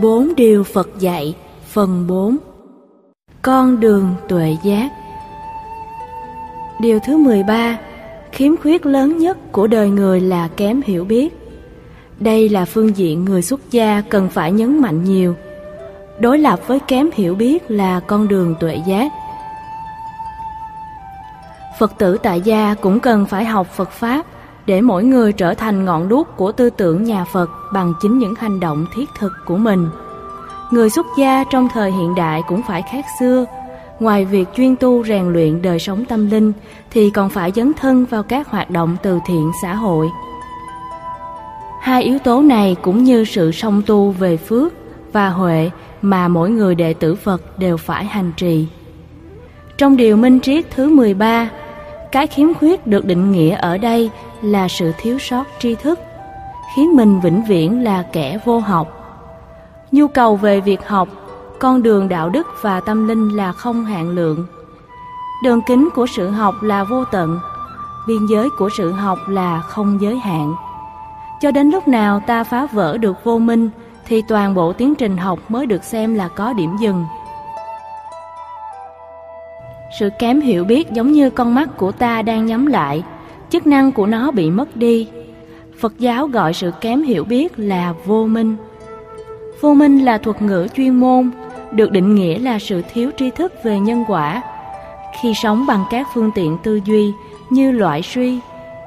14 điều Phật dạy, Phần 4 Con đường tuệ giác. Điều thứ 13 Khiếm khuyết lớn nhất của đời người là kém hiểu biết. Đây là phương diện người xuất gia cần phải nhấn mạnh nhiều. Đối lập với kém hiểu biết là con đường tuệ giác. Phật tử tại gia cũng cần phải học Phật Pháp để mỗi người trở thành ngọn đuốc của tư tưởng nhà Phật bằng chính những hành động thiết thực của mình. Người xuất gia trong thời hiện đại cũng phải khác xưa, ngoài việc chuyên tu rèn luyện đời sống tâm linh thì còn phải dấn thân vào các hoạt động từ thiện xã hội. Hai yếu tố này cũng như sự song tu về phước và huệ mà mỗi người đệ tử Phật đều phải hành trì. Trong điều minh triết thứ 13, cái khiếm khuyết được định nghĩa ở đây là sự thiếu sót tri thức, khiến mình vĩnh viễn là kẻ vô học. Nhu cầu về việc học, con đường đạo đức và tâm linh là không hạn lượng. Đường kính của sự học là vô tận, biên giới của sự học là không giới hạn. Cho đến lúc nào ta phá vỡ được vô minh thì toàn bộ tiến trình học mới được xem là có điểm dừng. Sự kém hiểu biết giống như con mắt của ta đang nhắm lại, chức năng của nó bị mất đi. Phật giáo gọi sự kém hiểu biết là vô minh. Vô minh là thuật ngữ chuyên môn, được định nghĩa là sự thiếu tri thức về nhân quả. Khi sống bằng các phương tiện tư duy như loại suy,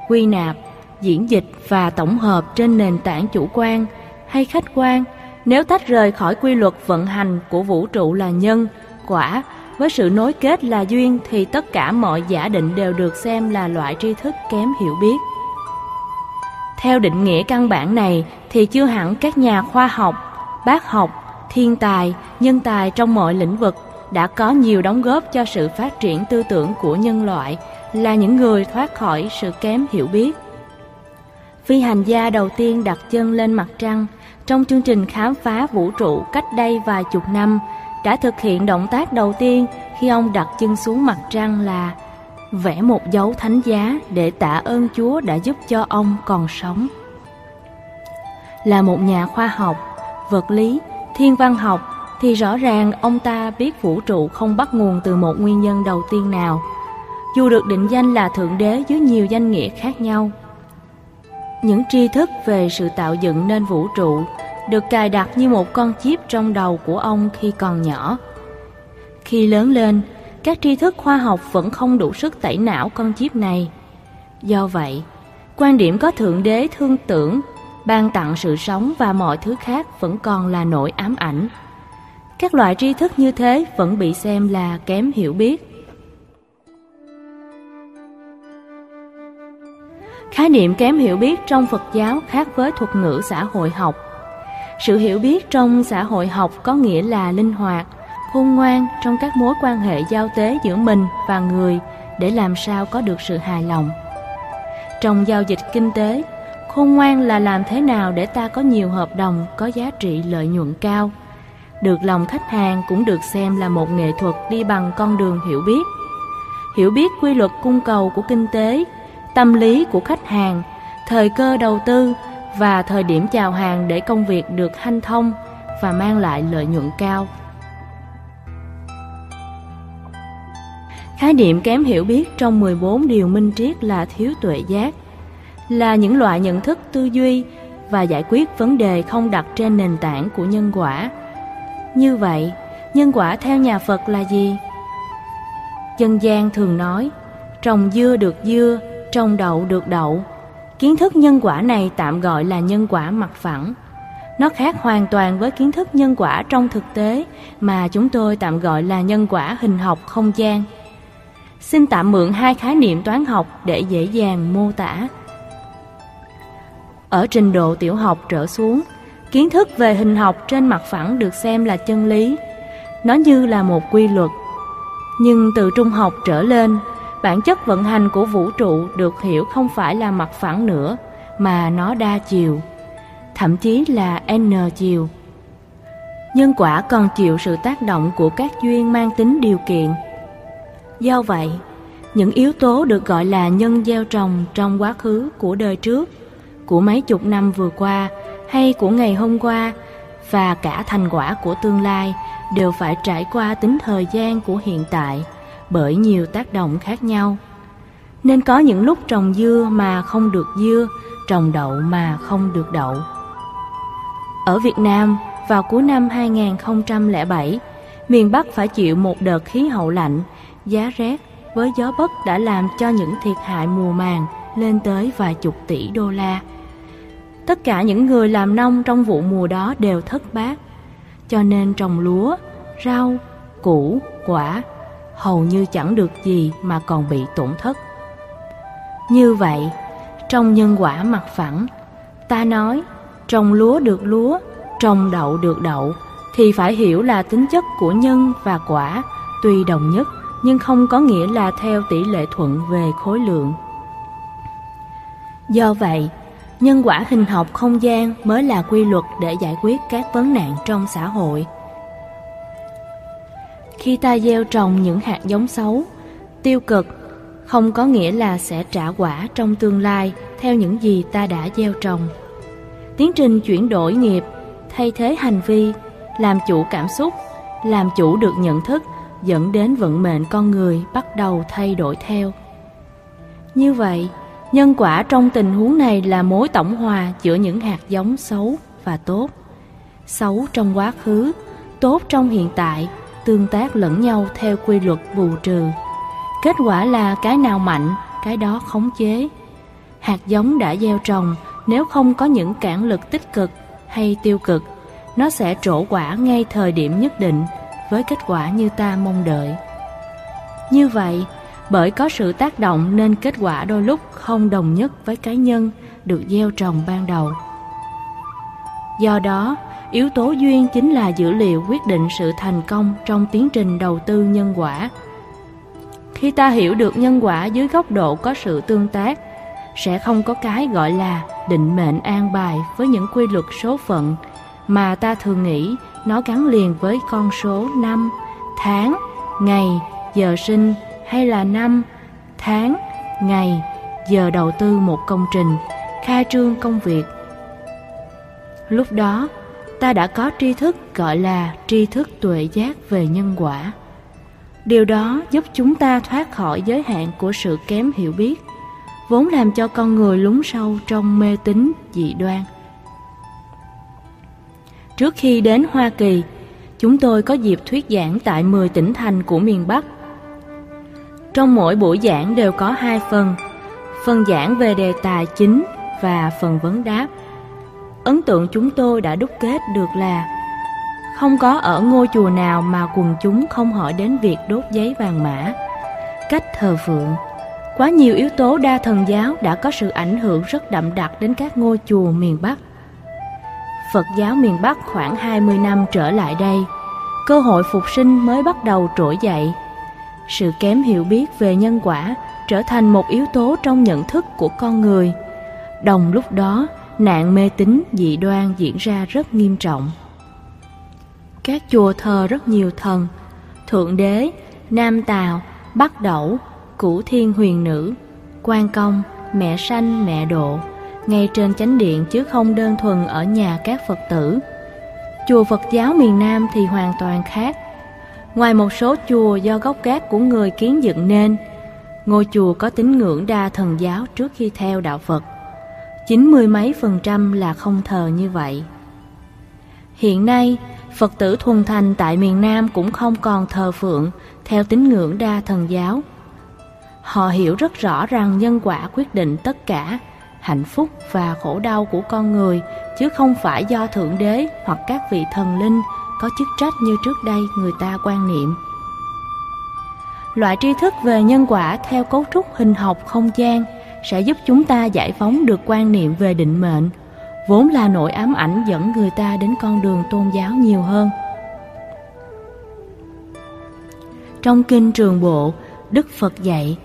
quy nạp, diễn dịch và tổng hợp trên nền tảng chủ quan hay khách quan, nếu tách rời khỏi quy luật vận hành của vũ trụ là nhân, quả với sự nối kết là duyên thì tất cả mọi giả định đều được xem là loại tri thức kém hiểu biết. Theo định nghĩa căn bản này thì chưa hẳn các nhà khoa học, bác học, thiên tài, nhân tài trong mọi lĩnh vực đã có nhiều đóng góp cho sự phát triển tư tưởng của nhân loại là những người thoát khỏi sự kém hiểu biết. Phi hành gia đầu tiên đặt chân lên mặt trăng trong chương trình khám phá vũ trụ cách đây vài chục năm đã thực hiện động tác đầu tiên khi ông đặt chân xuống mặt trăng là vẽ một dấu thánh giá để tạ ơn Chúa đã giúp cho ông còn sống. Là một nhà khoa học, vật lý, thiên văn học thì rõ ràng ông ta biết vũ trụ không bắt nguồn từ một nguyên nhân đầu tiên nào, dù được định danh là Thượng Đế dưới nhiều danh nghĩa khác nhau. Những tri thức về sự tạo dựng nên vũ trụ được cài đặt như một con chip trong đầu của ông khi còn nhỏ. Khi lớn lên, các tri thức khoa học vẫn không đủ sức tẩy não con chip này. Do vậy, quan điểm có Thượng Đế thương tưởng, ban tặng sự sống và mọi thứ khác vẫn còn là nỗi ám ảnh. Các loại tri thức như thế vẫn bị xem là kém hiểu biết. Khái niệm kém hiểu biết trong Phật giáo khác với thuật ngữ xã hội học sự hiểu biết trong xã hội học có nghĩa là linh hoạt, khôn ngoan trong các mối quan hệ giao tế giữa mình và người để làm sao có được sự hài lòng. Trong giao dịch kinh tế, khôn ngoan là làm thế nào để ta có nhiều hợp đồng có giá trị lợi nhuận cao. Được lòng khách hàng cũng được xem là một nghệ thuật đi bằng con đường hiểu biết. Hiểu biết quy luật cung cầu của kinh tế, tâm lý của khách hàng, thời cơ đầu tư và thời điểm chào hàng để công việc được hanh thông và mang lại lợi nhuận cao. Khái niệm kém hiểu biết trong 14 điều minh triết là thiếu tuệ giác, là những loại nhận thức tư duy và giải quyết vấn đề không đặt trên nền tảng của nhân quả. Như vậy, nhân quả theo nhà Phật là gì? Dân gian thường nói, trồng dưa được dưa, trồng đậu được đậu, Kiến thức nhân quả này tạm gọi là nhân quả mặt phẳng. Nó khác hoàn toàn với kiến thức nhân quả trong thực tế mà chúng tôi tạm gọi là nhân quả hình học không gian. Xin tạm mượn hai khái niệm toán học để dễ dàng mô tả. Ở trình độ tiểu học trở xuống, kiến thức về hình học trên mặt phẳng được xem là chân lý. Nó như là một quy luật. Nhưng từ trung học trở lên, bản chất vận hành của vũ trụ được hiểu không phải là mặt phẳng nữa, mà nó đa chiều, thậm chí là n chiều. Nhân quả còn chịu sự tác động của các duyên mang tính điều kiện. Do vậy, những yếu tố được gọi là nhân gieo trồng trong quá khứ của đời trước, của mấy chục năm vừa qua hay của ngày hôm qua và cả thành quả của tương lai đều phải trải qua tính thời gian của hiện tại bởi nhiều tác động khác nhau. Nên có những lúc trồng dưa mà không được dưa, trồng đậu mà không được đậu. Ở Việt Nam, vào cuối năm 2007, miền Bắc phải chịu một đợt khí hậu lạnh, giá rét với gió bất đã làm cho những thiệt hại mùa màng lên tới vài chục tỷ đô la. Tất cả những người làm nông trong vụ mùa đó đều thất bát, cho nên trồng lúa, rau, củ, quả hầu như chẳng được gì mà còn bị tổn thất. Như vậy, trong nhân quả mặt phẳng, ta nói trồng lúa được lúa, trồng đậu được đậu, thì phải hiểu là tính chất của nhân và quả tuy đồng nhất nhưng không có nghĩa là theo tỷ lệ thuận về khối lượng. Do vậy, nhân quả hình học không gian mới là quy luật để giải quyết các vấn nạn trong xã hội. Khi ta gieo trồng những hạt giống xấu, tiêu cực, không có nghĩa là sẽ trả quả trong tương lai theo những gì ta đã gieo trồng. Tiến trình chuyển đổi nghiệp, thay thế hành vi, làm chủ cảm xúc, làm chủ được nhận thức dẫn đến vận mệnh con người bắt đầu thay đổi theo. Như vậy, nhân quả trong tình huống này là mối tổng hòa giữa những hạt giống xấu và tốt. Xấu trong quá khứ, tốt trong hiện tại, tương tác lẫn nhau theo quy luật bù trừ. Kết quả là cái nào mạnh, cái đó khống chế. Hạt giống đã gieo trồng, nếu không có những cản lực tích cực hay tiêu cực, nó sẽ trổ quả ngay thời điểm nhất định với kết quả như ta mong đợi. Như vậy, bởi có sự tác động nên kết quả đôi lúc không đồng nhất với cá nhân được gieo trồng ban đầu. Do đó, yếu tố duyên chính là dữ liệu quyết định sự thành công trong tiến trình đầu tư nhân quả. Khi ta hiểu được nhân quả dưới góc độ có sự tương tác, sẽ không có cái gọi là định mệnh an bài với những quy luật số phận mà ta thường nghĩ nó gắn liền với con số năm, tháng, ngày, giờ sinh hay là năm, tháng, ngày, giờ đầu tư một công trình, khai trương công việc. Lúc đó, ta đã có tri thức gọi là tri thức tuệ giác về nhân quả. Điều đó giúp chúng ta thoát khỏi giới hạn của sự kém hiểu biết, vốn làm cho con người lún sâu trong mê tín dị đoan. Trước khi đến Hoa Kỳ, chúng tôi có dịp thuyết giảng tại 10 tỉnh thành của miền Bắc. Trong mỗi buổi giảng đều có hai phần, phần giảng về đề tài chính và phần vấn đáp. Ấn tượng chúng tôi đã đúc kết được là không có ở ngôi chùa nào mà quần chúng không hỏi đến việc đốt giấy vàng mã, cách thờ phượng. Quá nhiều yếu tố đa thần giáo đã có sự ảnh hưởng rất đậm đặc đến các ngôi chùa miền Bắc. Phật giáo miền Bắc khoảng 20 năm trở lại đây, cơ hội phục sinh mới bắt đầu trỗi dậy. Sự kém hiểu biết về nhân quả trở thành một yếu tố trong nhận thức của con người. Đồng lúc đó, nạn mê tín dị đoan diễn ra rất nghiêm trọng. Các chùa thờ rất nhiều thần, Thượng Đế, Nam Tào, Bắc Đẩu, Cửu Thiên Huyền Nữ, Quan Công, Mẹ Sanh, Mẹ Độ, ngay trên chánh điện chứ không đơn thuần ở nhà các Phật tử. Chùa Phật giáo miền Nam thì hoàn toàn khác. Ngoài một số chùa do gốc gác của người kiến dựng nên, ngôi chùa có tín ngưỡng đa thần giáo trước khi theo đạo Phật. Chín mươi mấy phần trăm là không thờ như vậy. Hiện nay, Phật tử thuần thành tại miền Nam cũng không còn thờ phượng theo tín ngưỡng đa thần giáo. Họ hiểu rất rõ rằng nhân quả quyết định tất cả, hạnh phúc và khổ đau của con người chứ không phải do thượng đế hoặc các vị thần linh có chức trách như trước đây người ta quan niệm. Loại tri thức về nhân quả theo cấu trúc hình học không gian sẽ giúp chúng ta giải phóng được quan niệm về định mệnh, vốn là nỗi ám ảnh dẫn người ta đến con đường tôn giáo nhiều hơn. Trong kinh Trường Bộ, Đức Phật dạy,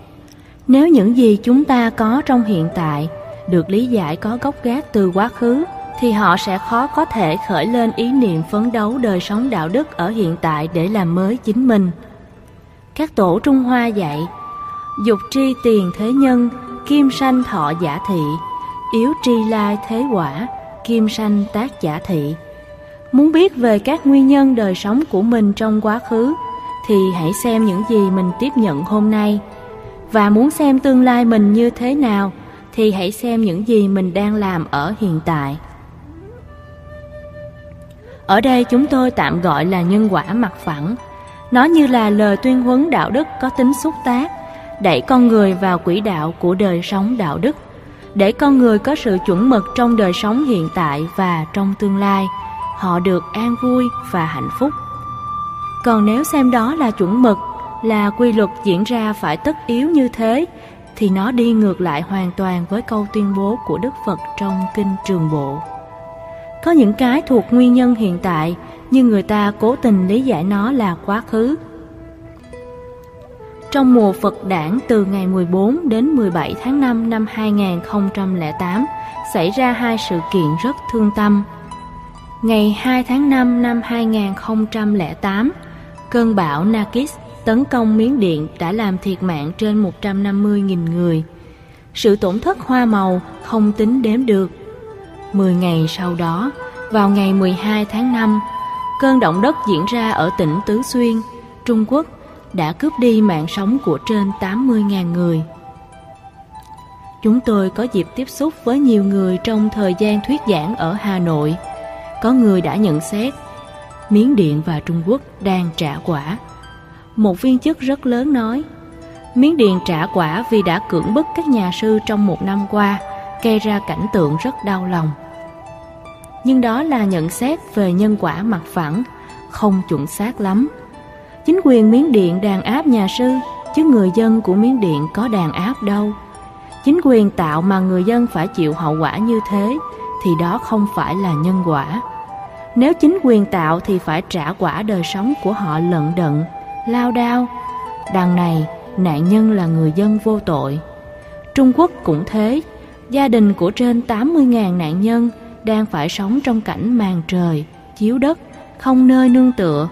nếu những gì chúng ta có trong hiện tại được lý giải có gốc gác từ quá khứ thì họ sẽ khó có thể khởi lên ý niệm phấn đấu đời sống đạo đức ở hiện tại để làm mới chính mình. Các tổ Trung Hoa dạy, dục tri tiền thế nhân, kim sanh thọ giả thị, yếu tri lai thế quả, kim sanh tác giả thị. Muốn biết về các nguyên nhân đời sống của mình trong quá khứ thì hãy xem những gì mình tiếp nhận hôm nay. Và muốn xem tương lai mình như thế nào thì hãy xem những gì mình đang làm ở hiện tại. Ở đây chúng tôi tạm gọi là nhân quả mặt phẳng. Nó như là lời tuyên huấn đạo đức có tính xúc tác, đẩy con người vào quỹ đạo của đời sống đạo đức, để con người có sự chuẩn mực trong đời sống hiện tại và trong tương lai, họ được an vui và hạnh phúc. Còn nếu xem đó là chuẩn mực, là quy luật diễn ra phải tất yếu như thế, thì nó đi ngược lại hoàn toàn với câu tuyên bố của Đức Phật trong Kinh Trường Bộ. Có những cái thuộc nguyên nhân hiện tại, nhưng người ta cố tình lý giải nó là quá khứ. Trong mùa Phật đản từ ngày 14 đến 17 tháng 5 năm 2008, xảy ra hai sự kiện rất thương tâm. Ngày 2 tháng 5 năm 2008, cơn bão Nakis tấn công Miến Điện đã làm thiệt mạng trên 150.000 người. Sự tổn thất hoa màu không tính đếm được. Mười ngày sau đó, vào ngày 12 tháng 5, cơn động đất diễn ra ở tỉnh Tứ Xuyên, Trung Quốc đã cướp đi mạng sống của trên 80.000 người. Chúng tôi có dịp tiếp xúc với nhiều người trong thời gian thuyết giảng ở Hà Nội. Có người đã nhận xét Miến Điện và Trung Quốc đang trả quả. Một viên chức rất lớn nói Miến Điện trả quả vì đã cưỡng bức các nhà sư trong một năm qua gây ra cảnh tượng rất đau lòng. Nhưng đó là nhận xét về nhân quả mặt phẳng, không chuẩn xác lắm. Chính quyền Miến Điện đàn áp nhà sư, chứ người dân của Miến Điện có đàn áp đâu. Chính quyền tạo mà người dân phải chịu hậu quả như thế, thì đó không phải là nhân quả. Nếu chính quyền tạo thì phải trả quả đời sống của họ lận đận, lao đao. Đằng này, nạn nhân là người dân vô tội. Trung Quốc cũng thế, gia đình của trên 80.000 nạn nhân đang phải sống trong cảnh màn trời, chiếu đất, không nơi nương tựa.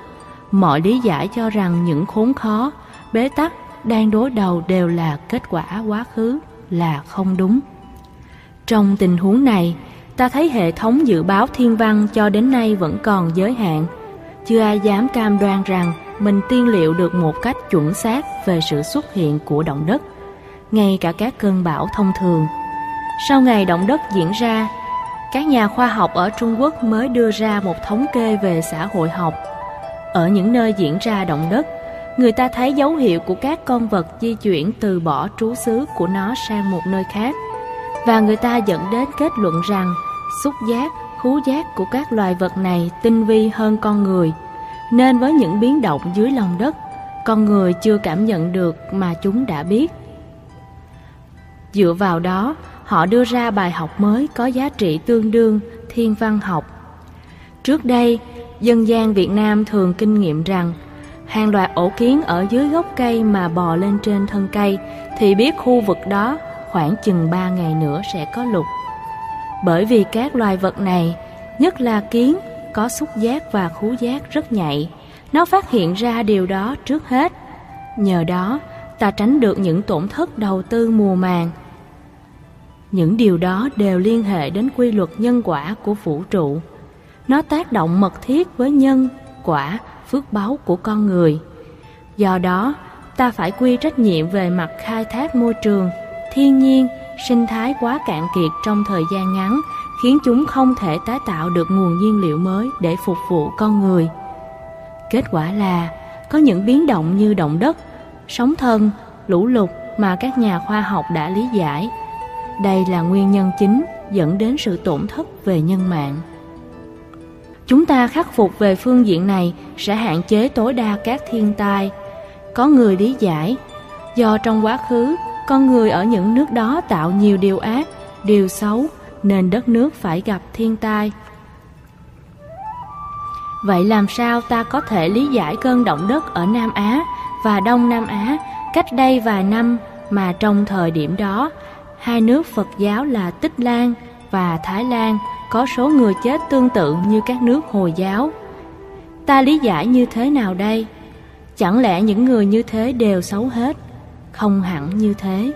Mọi lý giải cho rằng những khốn khó, bế tắc đang đối đầu đều là kết quả quá khứ là không đúng. Trong tình huống này, ta thấy hệ thống dự báo thiên văn cho đến nay vẫn còn giới hạn. Chưa ai dám cam đoan rằng mình tiên liệu được một cách chuẩn xác về sự xuất hiện của động đất, ngay cả các cơn bão thông thường. Sau ngày động đất diễn ra, các nhà khoa học ở Trung Quốc mới đưa ra một thống kê về xã hội học. Ở những nơi diễn ra động đất, người ta thấy dấu hiệu của các con vật di chuyển từ bỏ trú xứ của nó sang một nơi khác. Và người ta dẫn đến kết luận rằng xúc giác, khú giác của các loài vật này tinh vi hơn con người. Nên với những biến động dưới lòng đất, con người chưa cảm nhận được mà chúng đã biết. Dựa vào đó, họ đưa ra bài học mới có giá trị tương đương thiên văn học. Trước đây, dân gian Việt Nam thường kinh nghiệm rằng hàng loạt ổ kiến ở dưới gốc cây mà bò lên trên thân cây thì biết khu vực đó khoảng chừng 3 ngày nữa sẽ có lục. Bởi vì các loài vật này, nhất là kiến, có xúc giác và khú giác rất nhạy, nó phát hiện ra điều đó trước hết. Nhờ đó, ta tránh được những tổn thất đầu tư mùa màng những điều đó đều liên hệ đến quy luật nhân quả của vũ trụ. Nó tác động mật thiết với nhân, quả, phước báu của con người. Do đó, ta phải quy trách nhiệm về mặt khai thác môi trường, thiên nhiên, sinh thái quá cạn kiệt trong thời gian ngắn, khiến chúng không thể tái tạo được nguồn nhiên liệu mới để phục vụ con người. Kết quả là có những biến động như động đất, sóng thần, lũ lụt mà các nhà khoa học đã lý giải đây là nguyên nhân chính dẫn đến sự tổn thất về nhân mạng. Chúng ta khắc phục về phương diện này sẽ hạn chế tối đa các thiên tai. Có người lý giải, do trong quá khứ, con người ở những nước đó tạo nhiều điều ác, điều xấu, nên đất nước phải gặp thiên tai. Vậy làm sao ta có thể lý giải cơn động đất ở Nam Á và Đông Nam Á cách đây vài năm mà trong thời điểm đó hai nước Phật giáo là Tích Lan và Thái Lan có số người chết tương tự như các nước Hồi giáo. Ta lý giải như thế nào đây? Chẳng lẽ những người như thế đều xấu hết? Không hẳn như thế.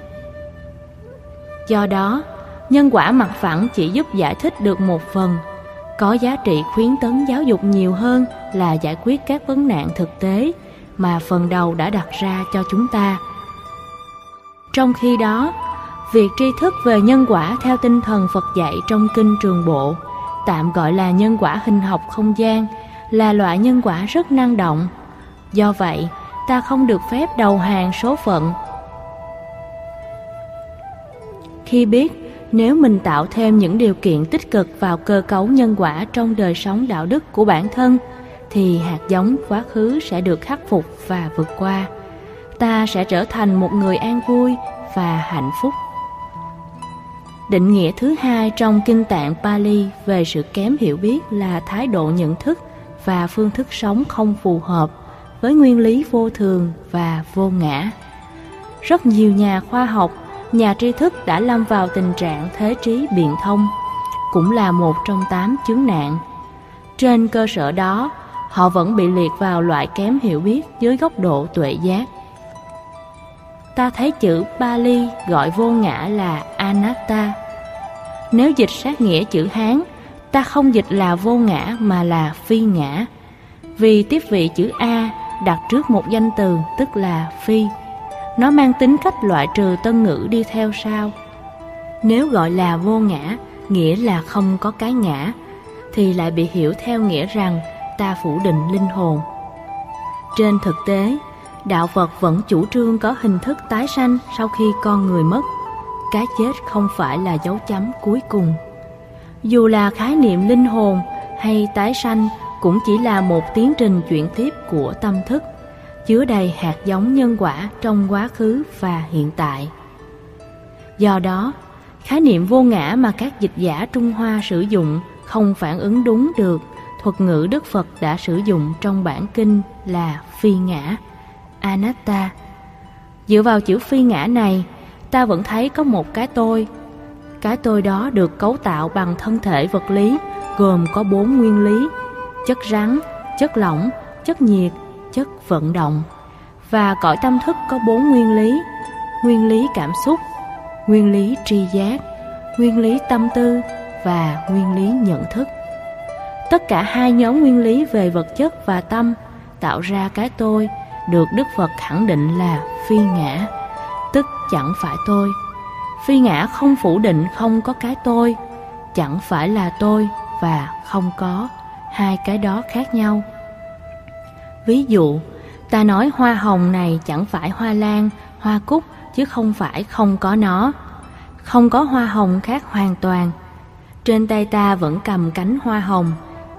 Do đó, nhân quả mặt phẳng chỉ giúp giải thích được một phần, có giá trị khuyến tấn giáo dục nhiều hơn là giải quyết các vấn nạn thực tế mà phần đầu đã đặt ra cho chúng ta. Trong khi đó, việc tri thức về nhân quả theo tinh thần Phật dạy trong kinh Trường Bộ, tạm gọi là nhân quả hình học không gian, là loại nhân quả rất năng động. Do vậy, ta không được phép đầu hàng số phận. Khi biết nếu mình tạo thêm những điều kiện tích cực vào cơ cấu nhân quả trong đời sống đạo đức của bản thân thì hạt giống quá khứ sẽ được khắc phục và vượt qua ta sẽ trở thành một người an vui và hạnh phúc định nghĩa thứ hai trong kinh tạng pali về sự kém hiểu biết là thái độ nhận thức và phương thức sống không phù hợp với nguyên lý vô thường và vô ngã rất nhiều nhà khoa học nhà tri thức đã lâm vào tình trạng thế trí biện thông, cũng là một trong tám chướng nạn. Trên cơ sở đó, họ vẫn bị liệt vào loại kém hiểu biết dưới góc độ tuệ giác. Ta thấy chữ Pali gọi vô ngã là Anatta. Nếu dịch sát nghĩa chữ Hán, ta không dịch là vô ngã mà là phi ngã. Vì tiếp vị chữ A đặt trước một danh từ tức là phi nó mang tính cách loại trừ tân ngữ đi theo sau. Nếu gọi là vô ngã, nghĩa là không có cái ngã, thì lại bị hiểu theo nghĩa rằng ta phủ định linh hồn. Trên thực tế, đạo Phật vẫn chủ trương có hình thức tái sanh sau khi con người mất. Cái chết không phải là dấu chấm cuối cùng. Dù là khái niệm linh hồn hay tái sanh cũng chỉ là một tiến trình chuyển tiếp của tâm thức chứa đầy hạt giống nhân quả trong quá khứ và hiện tại. Do đó, khái niệm vô ngã mà các dịch giả Trung Hoa sử dụng không phản ứng đúng được thuật ngữ Đức Phật đã sử dụng trong bản kinh là phi ngã, anatta. Dựa vào chữ phi ngã này, ta vẫn thấy có một cái tôi. Cái tôi đó được cấu tạo bằng thân thể vật lý gồm có bốn nguyên lý, chất rắn, chất lỏng, chất nhiệt chất vận động và cõi tâm thức có bốn nguyên lý nguyên lý cảm xúc nguyên lý tri giác nguyên lý tâm tư và nguyên lý nhận thức tất cả hai nhóm nguyên lý về vật chất và tâm tạo ra cái tôi được đức phật khẳng định là phi ngã tức chẳng phải tôi phi ngã không phủ định không có cái tôi chẳng phải là tôi và không có hai cái đó khác nhau Ví dụ, ta nói hoa hồng này chẳng phải hoa lan, hoa cúc chứ không phải không có nó. Không có hoa hồng khác hoàn toàn. Trên tay ta vẫn cầm cánh hoa hồng.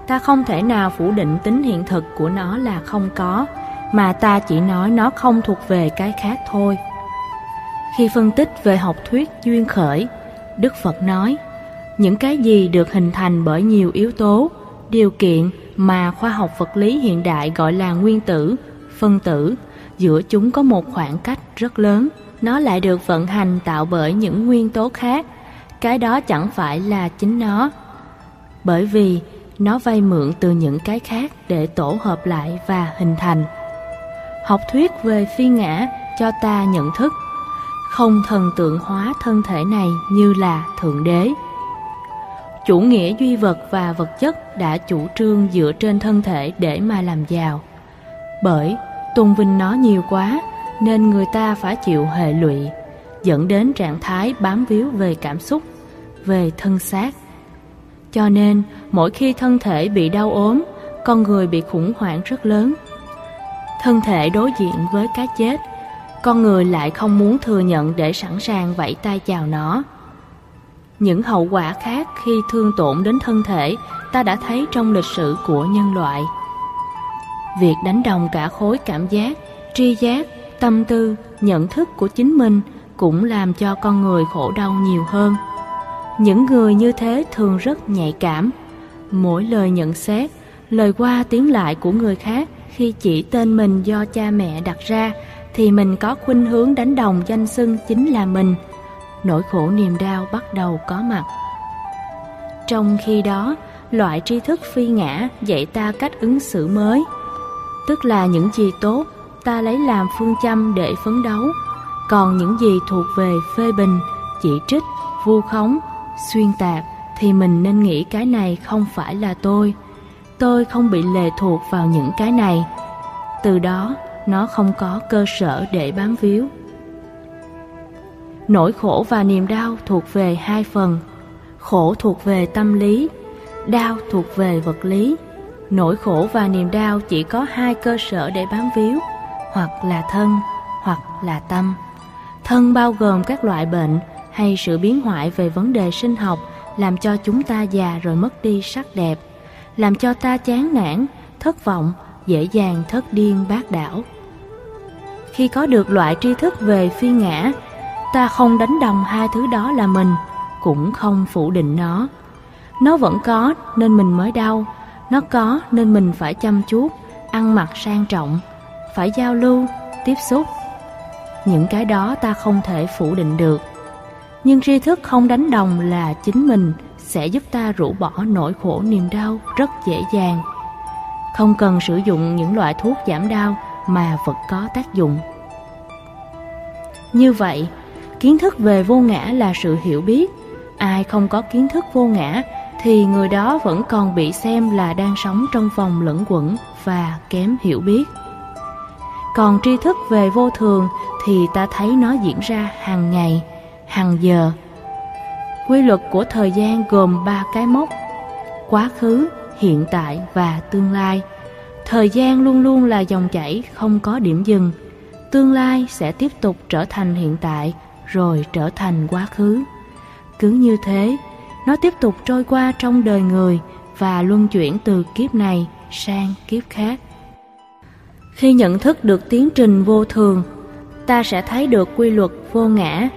Ta không thể nào phủ định tính hiện thực của nó là không có, mà ta chỉ nói nó không thuộc về cái khác thôi. Khi phân tích về học thuyết duyên khởi, Đức Phật nói, những cái gì được hình thành bởi nhiều yếu tố, điều kiện mà khoa học vật lý hiện đại gọi là nguyên tử, phân tử, giữa chúng có một khoảng cách rất lớn. Nó lại được vận hành tạo bởi những nguyên tố khác, cái đó chẳng phải là chính nó. Bởi vì nó vay mượn từ những cái khác để tổ hợp lại và hình thành. Học thuyết về phi ngã cho ta nhận thức, không thần tượng hóa thân thể này như là Thượng Đế chủ nghĩa duy vật và vật chất đã chủ trương dựa trên thân thể để mà làm giàu. Bởi tôn vinh nó nhiều quá nên người ta phải chịu hệ lụy, dẫn đến trạng thái bám víu về cảm xúc, về thân xác. Cho nên, mỗi khi thân thể bị đau ốm, con người bị khủng hoảng rất lớn. Thân thể đối diện với cái chết, con người lại không muốn thừa nhận để sẵn sàng vẫy tay chào nó. Những hậu quả khác khi thương tổn đến thân thể ta đã thấy trong lịch sử của nhân loại. Việc đánh đồng cả khối cảm giác, tri giác, tâm tư, nhận thức của chính mình cũng làm cho con người khổ đau nhiều hơn. Những người như thế thường rất nhạy cảm. Mỗi lời nhận xét, lời qua tiếng lại của người khác khi chỉ tên mình do cha mẹ đặt ra thì mình có khuynh hướng đánh đồng danh xưng chính là mình – nỗi khổ niềm đau bắt đầu có mặt. Trong khi đó, loại tri thức phi ngã dạy ta cách ứng xử mới, tức là những gì tốt ta lấy làm phương châm để phấn đấu, còn những gì thuộc về phê bình, chỉ trích, vu khống, xuyên tạc thì mình nên nghĩ cái này không phải là tôi. Tôi không bị lệ thuộc vào những cái này. Từ đó, nó không có cơ sở để bám víu. Nỗi khổ và niềm đau thuộc về hai phần. Khổ thuộc về tâm lý, đau thuộc về vật lý. Nỗi khổ và niềm đau chỉ có hai cơ sở để bám víu, hoặc là thân, hoặc là tâm. Thân bao gồm các loại bệnh hay sự biến hoại về vấn đề sinh học làm cho chúng ta già rồi mất đi sắc đẹp, làm cho ta chán nản, thất vọng, dễ dàng thất điên bác đảo. Khi có được loại tri thức về phi ngã, ta không đánh đồng hai thứ đó là mình, cũng không phủ định nó. Nó vẫn có nên mình mới đau, nó có nên mình phải chăm chút, ăn mặc sang trọng, phải giao lưu, tiếp xúc. Những cái đó ta không thể phủ định được. Nhưng tri thức không đánh đồng là chính mình sẽ giúp ta rũ bỏ nỗi khổ niềm đau rất dễ dàng. Không cần sử dụng những loại thuốc giảm đau mà vẫn có tác dụng. Như vậy, kiến thức về vô ngã là sự hiểu biết. Ai không có kiến thức vô ngã thì người đó vẫn còn bị xem là đang sống trong vòng lẫn quẩn và kém hiểu biết. Còn tri thức về vô thường thì ta thấy nó diễn ra hàng ngày, hàng giờ. Quy luật của thời gian gồm ba cái mốc: quá khứ, hiện tại và tương lai. Thời gian luôn luôn là dòng chảy không có điểm dừng. Tương lai sẽ tiếp tục trở thành hiện tại rồi trở thành quá khứ. Cứ như thế, nó tiếp tục trôi qua trong đời người và luân chuyển từ kiếp này sang kiếp khác. Khi nhận thức được tiến trình vô thường, ta sẽ thấy được quy luật vô ngã.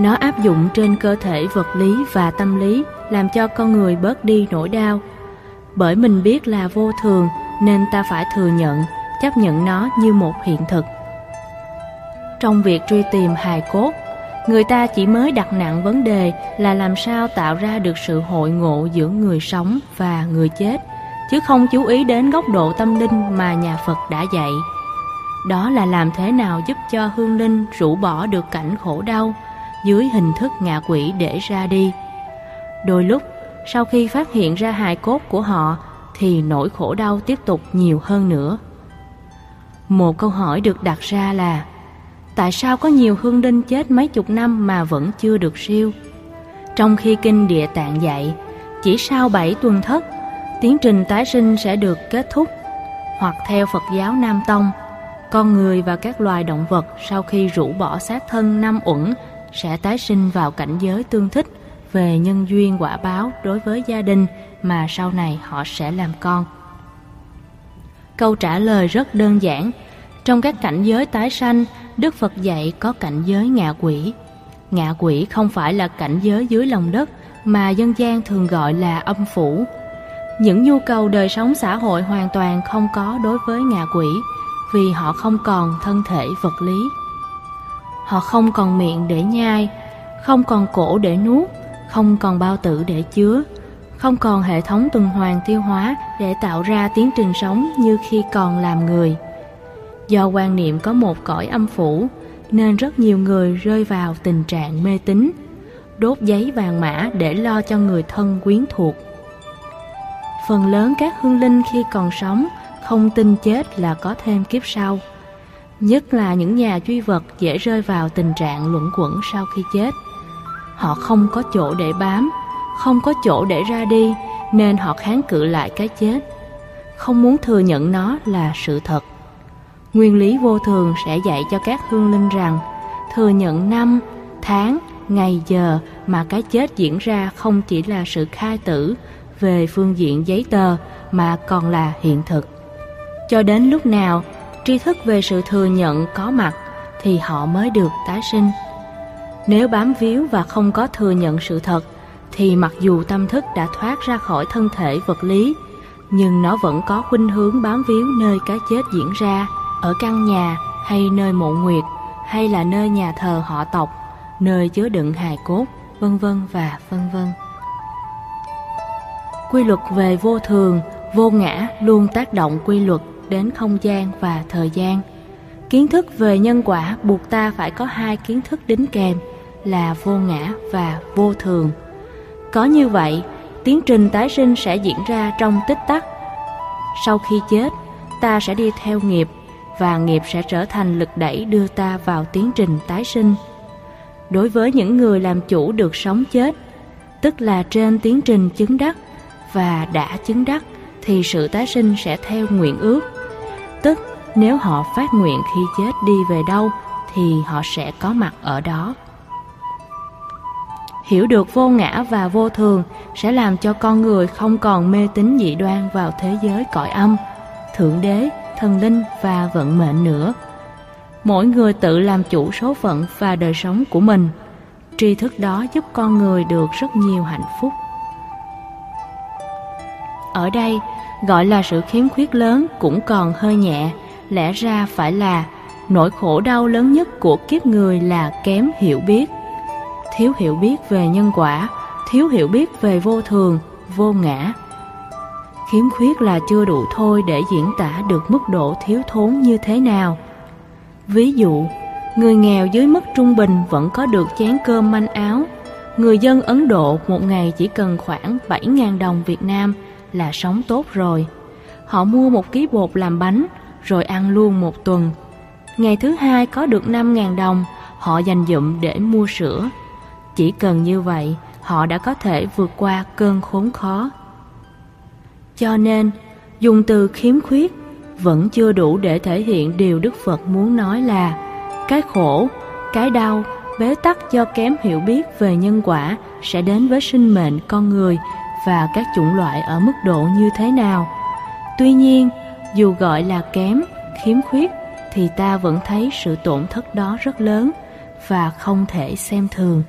Nó áp dụng trên cơ thể vật lý và tâm lý, làm cho con người bớt đi nỗi đau. Bởi mình biết là vô thường nên ta phải thừa nhận, chấp nhận nó như một hiện thực. Trong việc truy tìm hài cốt, người ta chỉ mới đặt nặng vấn đề là làm sao tạo ra được sự hội ngộ giữa người sống và người chết chứ không chú ý đến góc độ tâm linh mà nhà Phật đã dạy. Đó là làm thế nào giúp cho hương linh rũ bỏ được cảnh khổ đau dưới hình thức ngạ quỷ để ra đi. Đôi lúc, sau khi phát hiện ra hài cốt của họ thì nỗi khổ đau tiếp tục nhiều hơn nữa. Một câu hỏi được đặt ra là Tại sao có nhiều hương đinh chết mấy chục năm mà vẫn chưa được siêu? Trong khi kinh địa tạng dạy, chỉ sau bảy tuần thất tiến trình tái sinh sẽ được kết thúc hoặc theo Phật giáo Nam Tông, con người và các loài động vật sau khi rũ bỏ xác thân năm uẩn sẽ tái sinh vào cảnh giới tương thích về nhân duyên quả báo đối với gia đình mà sau này họ sẽ làm con. Câu trả lời rất đơn giản. Trong các cảnh giới tái sanh, Đức Phật dạy có cảnh giới ngạ quỷ. Ngạ quỷ không phải là cảnh giới dưới lòng đất mà dân gian thường gọi là âm phủ, những nhu cầu đời sống xã hội hoàn toàn không có đối với ngạ quỷ vì họ không còn thân thể vật lý. Họ không còn miệng để nhai, không còn cổ để nuốt, không còn bao tử để chứa, không còn hệ thống tuần hoàn tiêu hóa để tạo ra tiến trình sống như khi còn làm người. Do quan niệm có một cõi âm phủ, nên rất nhiều người rơi vào tình trạng mê tín, đốt giấy vàng mã để lo cho người thân quyến thuộc phần lớn các hương linh khi còn sống không tin chết là có thêm kiếp sau. Nhất là những nhà duy vật dễ rơi vào tình trạng luẩn quẩn sau khi chết. Họ không có chỗ để bám, không có chỗ để ra đi nên họ kháng cự lại cái chết. Không muốn thừa nhận nó là sự thật. Nguyên lý vô thường sẽ dạy cho các hương linh rằng thừa nhận năm, tháng, ngày giờ mà cái chết diễn ra không chỉ là sự khai tử về phương diện giấy tờ mà còn là hiện thực. Cho đến lúc nào tri thức về sự thừa nhận có mặt thì họ mới được tái sinh. Nếu bám víu và không có thừa nhận sự thật thì mặc dù tâm thức đã thoát ra khỏi thân thể vật lý nhưng nó vẫn có khuynh hướng bám víu nơi cái chết diễn ra ở căn nhà hay nơi mộ nguyệt hay là nơi nhà thờ họ tộc, nơi chứa đựng hài cốt, vân vân và vân vân. Quy luật về vô thường, vô ngã luôn tác động quy luật đến không gian và thời gian. Kiến thức về nhân quả buộc ta phải có hai kiến thức đính kèm là vô ngã và vô thường. Có như vậy, tiến trình tái sinh sẽ diễn ra trong tích tắc. Sau khi chết, ta sẽ đi theo nghiệp và nghiệp sẽ trở thành lực đẩy đưa ta vào tiến trình tái sinh. Đối với những người làm chủ được sống chết, tức là trên tiến trình chứng đắc và đã chứng đắc thì sự tái sinh sẽ theo nguyện ước. Tức nếu họ phát nguyện khi chết đi về đâu thì họ sẽ có mặt ở đó. Hiểu được vô ngã và vô thường sẽ làm cho con người không còn mê tín dị đoan vào thế giới cõi âm, thượng đế, thần linh và vận mệnh nữa. Mỗi người tự làm chủ số phận và đời sống của mình. Tri thức đó giúp con người được rất nhiều hạnh phúc. Ở đây, gọi là sự khiếm khuyết lớn cũng còn hơi nhẹ, lẽ ra phải là nỗi khổ đau lớn nhất của kiếp người là kém hiểu biết. Thiếu hiểu biết về nhân quả, thiếu hiểu biết về vô thường, vô ngã. Khiếm khuyết là chưa đủ thôi để diễn tả được mức độ thiếu thốn như thế nào. Ví dụ, người nghèo dưới mức trung bình vẫn có được chén cơm manh áo. Người dân Ấn Độ một ngày chỉ cần khoảng 7.000 đồng Việt Nam là sống tốt rồi. Họ mua một ký bột làm bánh rồi ăn luôn một tuần. Ngày thứ hai có được 5.000 đồng, họ dành dụm để mua sữa. Chỉ cần như vậy, họ đã có thể vượt qua cơn khốn khó. Cho nên, dùng từ khiếm khuyết vẫn chưa đủ để thể hiện điều Đức Phật muốn nói là cái khổ, cái đau, bế tắc do kém hiểu biết về nhân quả sẽ đến với sinh mệnh con người và các chủng loại ở mức độ như thế nào. Tuy nhiên, dù gọi là kém, khiếm khuyết thì ta vẫn thấy sự tổn thất đó rất lớn và không thể xem thường.